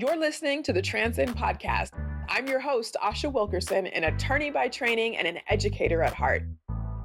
You're listening to the Transcend Podcast. I'm your host, Asha Wilkerson, an attorney by training and an educator at heart.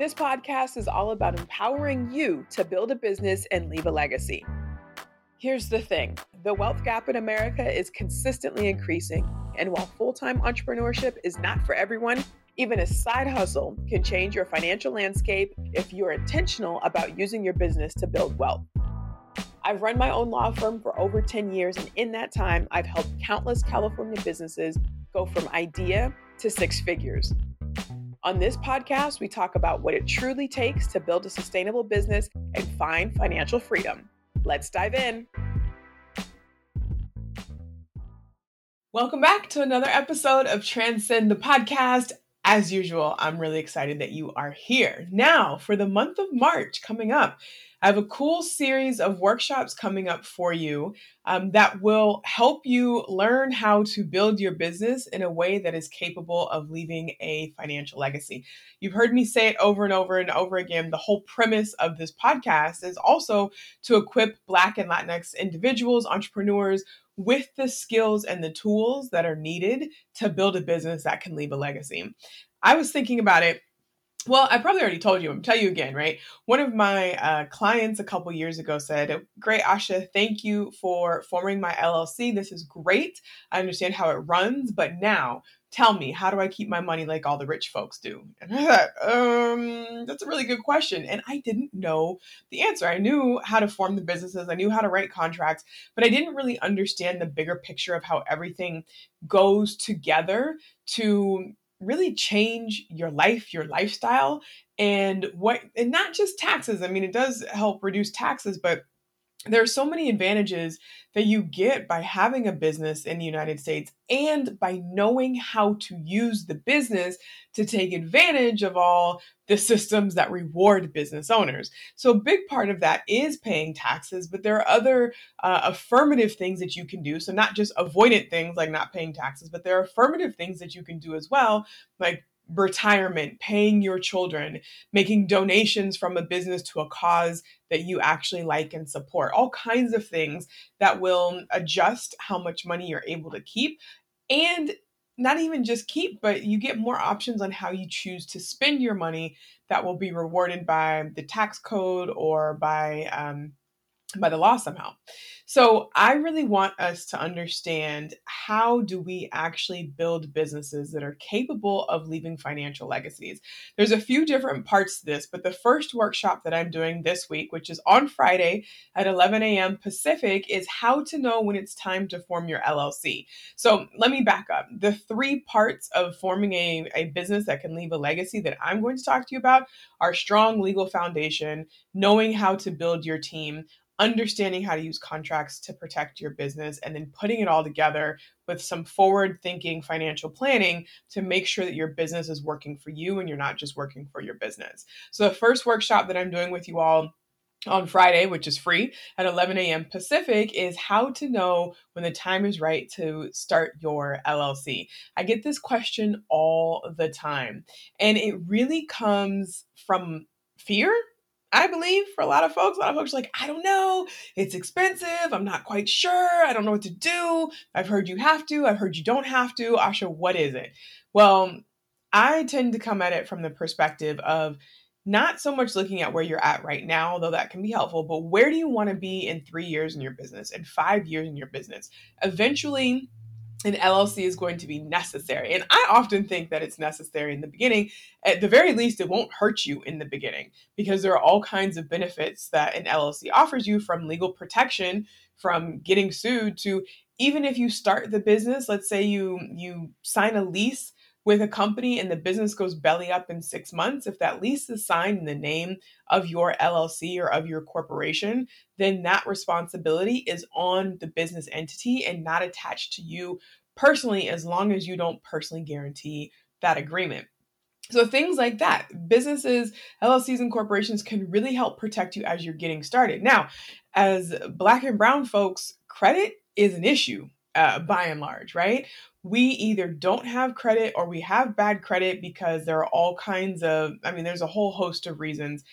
This podcast is all about empowering you to build a business and leave a legacy. Here's the thing the wealth gap in America is consistently increasing. And while full time entrepreneurship is not for everyone, even a side hustle can change your financial landscape if you're intentional about using your business to build wealth. I've run my own law firm for over 10 years, and in that time, I've helped countless California businesses go from idea to six figures. On this podcast, we talk about what it truly takes to build a sustainable business and find financial freedom. Let's dive in. Welcome back to another episode of Transcend the Podcast. As usual, I'm really excited that you are here. Now, for the month of March coming up, I have a cool series of workshops coming up for you um, that will help you learn how to build your business in a way that is capable of leaving a financial legacy. You've heard me say it over and over and over again. The whole premise of this podcast is also to equip Black and Latinx individuals, entrepreneurs, with the skills and the tools that are needed to build a business that can leave a legacy. I was thinking about it well, I probably already told you. I'm tell you again, right? One of my uh, clients a couple years ago said, "Great, Asha, thank you for forming my LLC. This is great. I understand how it runs, but now tell me, how do I keep my money like all the rich folks do?" And I thought, um, that's a really good question, and I didn't know the answer. I knew how to form the businesses, I knew how to write contracts, but I didn't really understand the bigger picture of how everything goes together to really change your life, your lifestyle, and what, and not just taxes. I mean, it does help reduce taxes, but there are so many advantages that you get by having a business in the United States and by knowing how to use the business to take advantage of all the systems that reward business owners. So, a big part of that is paying taxes, but there are other uh, affirmative things that you can do. So, not just avoidant things like not paying taxes, but there are affirmative things that you can do as well, like retirement, paying your children, making donations from a business to a cause that you actually like and support, all kinds of things that will adjust how much money you're able to keep. And not even just keep, but you get more options on how you choose to spend your money that will be rewarded by the tax code or by um, by the law somehow. So I really want us to understand how do we actually build businesses that are capable of leaving financial legacies. There's a few different parts to this, but the first workshop that I'm doing this week, which is on Friday at 11 a.m. Pacific, is how to know when it's time to form your LLC. So let me back up. The three parts of forming a, a business that can leave a legacy that I'm going to talk to you about are strong legal foundation, knowing how to build your team, understanding how to use contracts to protect your business and then putting it all together with some forward thinking financial planning to make sure that your business is working for you and you're not just working for your business. So, the first workshop that I'm doing with you all on Friday, which is free at 11 a.m. Pacific, is how to know when the time is right to start your LLC. I get this question all the time, and it really comes from fear I believe for a lot of folks, a lot of folks are like, I don't know, it's expensive, I'm not quite sure, I don't know what to do. I've heard you have to, I've heard you don't have to. Asha, what is it? Well, I tend to come at it from the perspective of not so much looking at where you're at right now, though that can be helpful, but where do you want to be in three years in your business, in five years in your business? Eventually, an LLC is going to be necessary. And I often think that it's necessary in the beginning. At the very least, it won't hurt you in the beginning because there are all kinds of benefits that an LLC offers you from legal protection, from getting sued to even if you start the business, let's say you you sign a lease with a company and the business goes belly up in 6 months, if that lease is signed in the name of your LLC or of your corporation, then that responsibility is on the business entity and not attached to you personally, as long as you don't personally guarantee that agreement. So, things like that, businesses, LLCs, and corporations can really help protect you as you're getting started. Now, as Black and Brown folks, credit is an issue uh, by and large, right? We either don't have credit or we have bad credit because there are all kinds of, I mean, there's a whole host of reasons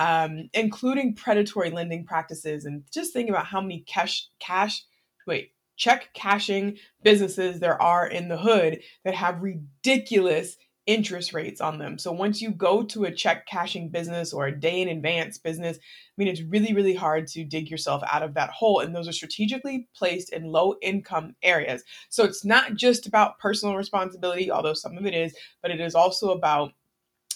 um, including predatory lending practices. And just think about how many cash, cash, wait, check cashing businesses there are in the hood that have ridiculous interest rates on them. So once you go to a check cashing business or a day in advance business, I mean, it's really, really hard to dig yourself out of that hole. And those are strategically placed in low income areas. So it's not just about personal responsibility, although some of it is, but it is also about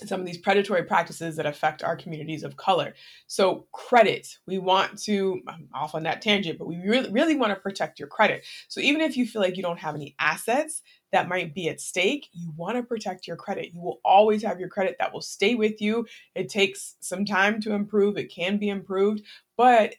some of these predatory practices that affect our communities of color. So, credit, we want to, I'm off on that tangent, but we really, really want to protect your credit. So, even if you feel like you don't have any assets that might be at stake, you want to protect your credit. You will always have your credit that will stay with you. It takes some time to improve, it can be improved, but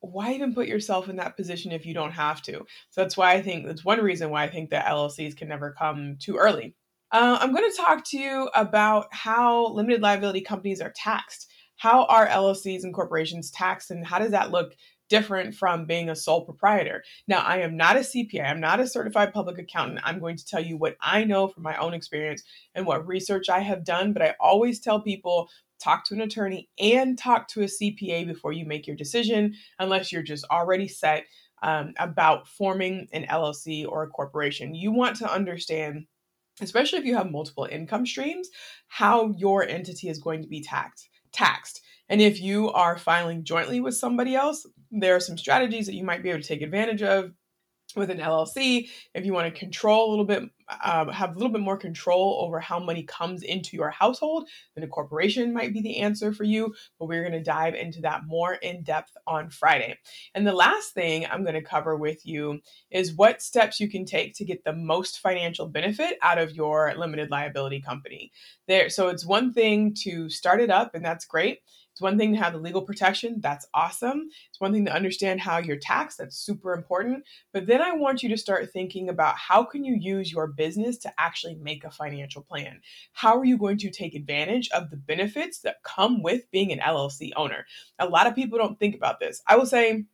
why even put yourself in that position if you don't have to? So, that's why I think that's one reason why I think that LLCs can never come too early uh, I'm going to talk to you about how limited liability companies are taxed. How are LLCs and corporations taxed, and how does that look different from being a sole proprietor? Now, I am not a CPA, I'm not a certified public accountant. I'm going to tell you what I know from my own experience and what research I have done, but I always tell people talk to an attorney and talk to a CPA before you make your decision, unless you're just already set um, about forming an LLC or a corporation. You want to understand especially if you have multiple income streams, how your entity is going to be taxed. Taxed. And if you are filing jointly with somebody else, there are some strategies that you might be able to take advantage of with an LLC, if you want to control a little bit, um, have a little bit more control over how money comes into your household, then a corporation might be the answer for you. But we're going to dive into that more in depth on Friday. And the last thing I'm going to cover with you is what steps you can take to get the most financial benefit out of your limited liability company. There, so it's one thing to start it up, and that's great. It's one thing to have the legal protection, that's awesome. It's one thing to understand how you're taxed, that's super important. But then I want you to start thinking about how can you use your business to actually make a financial plan? How are you going to take advantage of the benefits that come with being an LLC owner? A lot of people don't think about this. I will say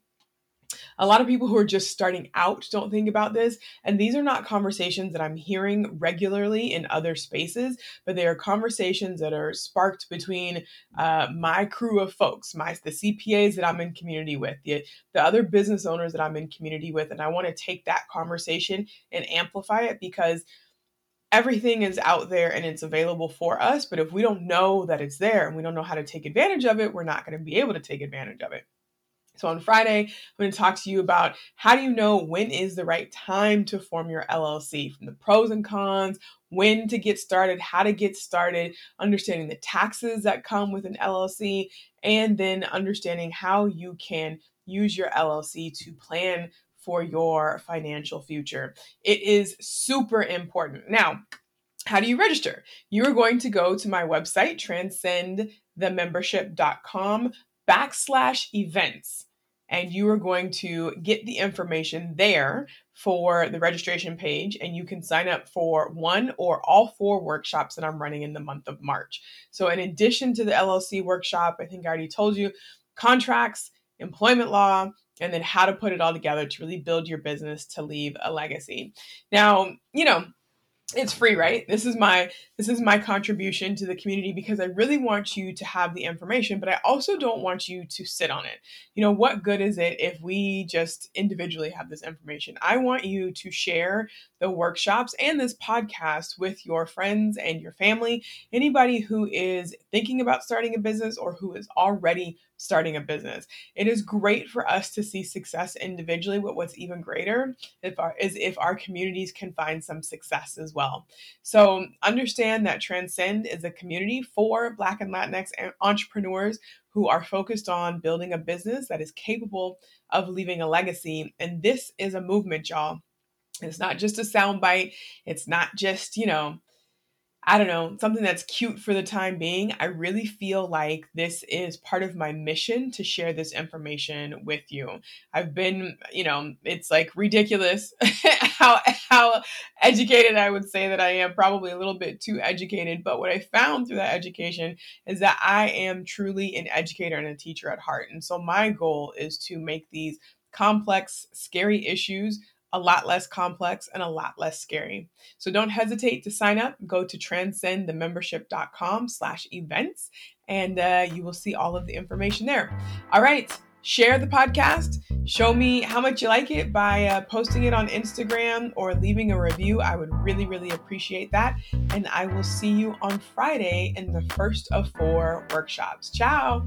a lot of people who are just starting out don't think about this. And these are not conversations that I'm hearing regularly in other spaces, but they are conversations that are sparked between uh, my crew of folks, my the CPAs that I'm in community with, the, the other business owners that I'm in community with. And I want to take that conversation and amplify it because everything is out there and it's available for us. But if we don't know that it's there and we don't know how to take advantage of it, we're not going to be able to take advantage of it. So on Friday, I'm going to talk to you about how do you know when is the right time to form your LLC, from the pros and cons, when to get started, how to get started, understanding the taxes that come with an LLC, and then understanding how you can use your LLC to plan for your financial future. It is super important. Now, how do you register? You are going to go to my website, transcendthemembership.com backslash events and you are going to get the information there for the registration page and you can sign up for one or all four workshops that I'm running in the month of March. So in addition to the LLC workshop, I think I already told you contracts, employment law, and then how to put it all together to really build your business to leave a legacy. Now, you know, it's free right? This is my this is my contribution to the community because i really want you to have the information but i also don't want you to sit on it. You know what good is it if we just individually have this information? I want you to share the workshops and this podcast with your friends and your family anybody who is thinking about starting a business or who is already starting a business. It is great for us to see success individually, but what's even greater if our, is if our communities can find some success as well. So understand that Transcend is a community for Black and Latinx entrepreneurs who are focused on building a business that is capable of leaving a legacy. And this is a movement, y'all. It's not just a soundbite. It's not just, you know, I don't know, something that's cute for the time being. I really feel like this is part of my mission to share this information with you. I've been, you know, it's like ridiculous how how educated I would say that I am, probably a little bit too educated, but what I found through that education is that I am truly an educator and a teacher at heart. And so my goal is to make these complex, scary issues a lot less complex and a lot less scary. So don't hesitate to sign up. Go to transcendthemembership.com slash events and uh, you will see all of the information there. All right. Share the podcast. Show me how much you like it by uh, posting it on Instagram or leaving a review. I would really, really appreciate that. And I will see you on Friday in the first of four workshops. Ciao.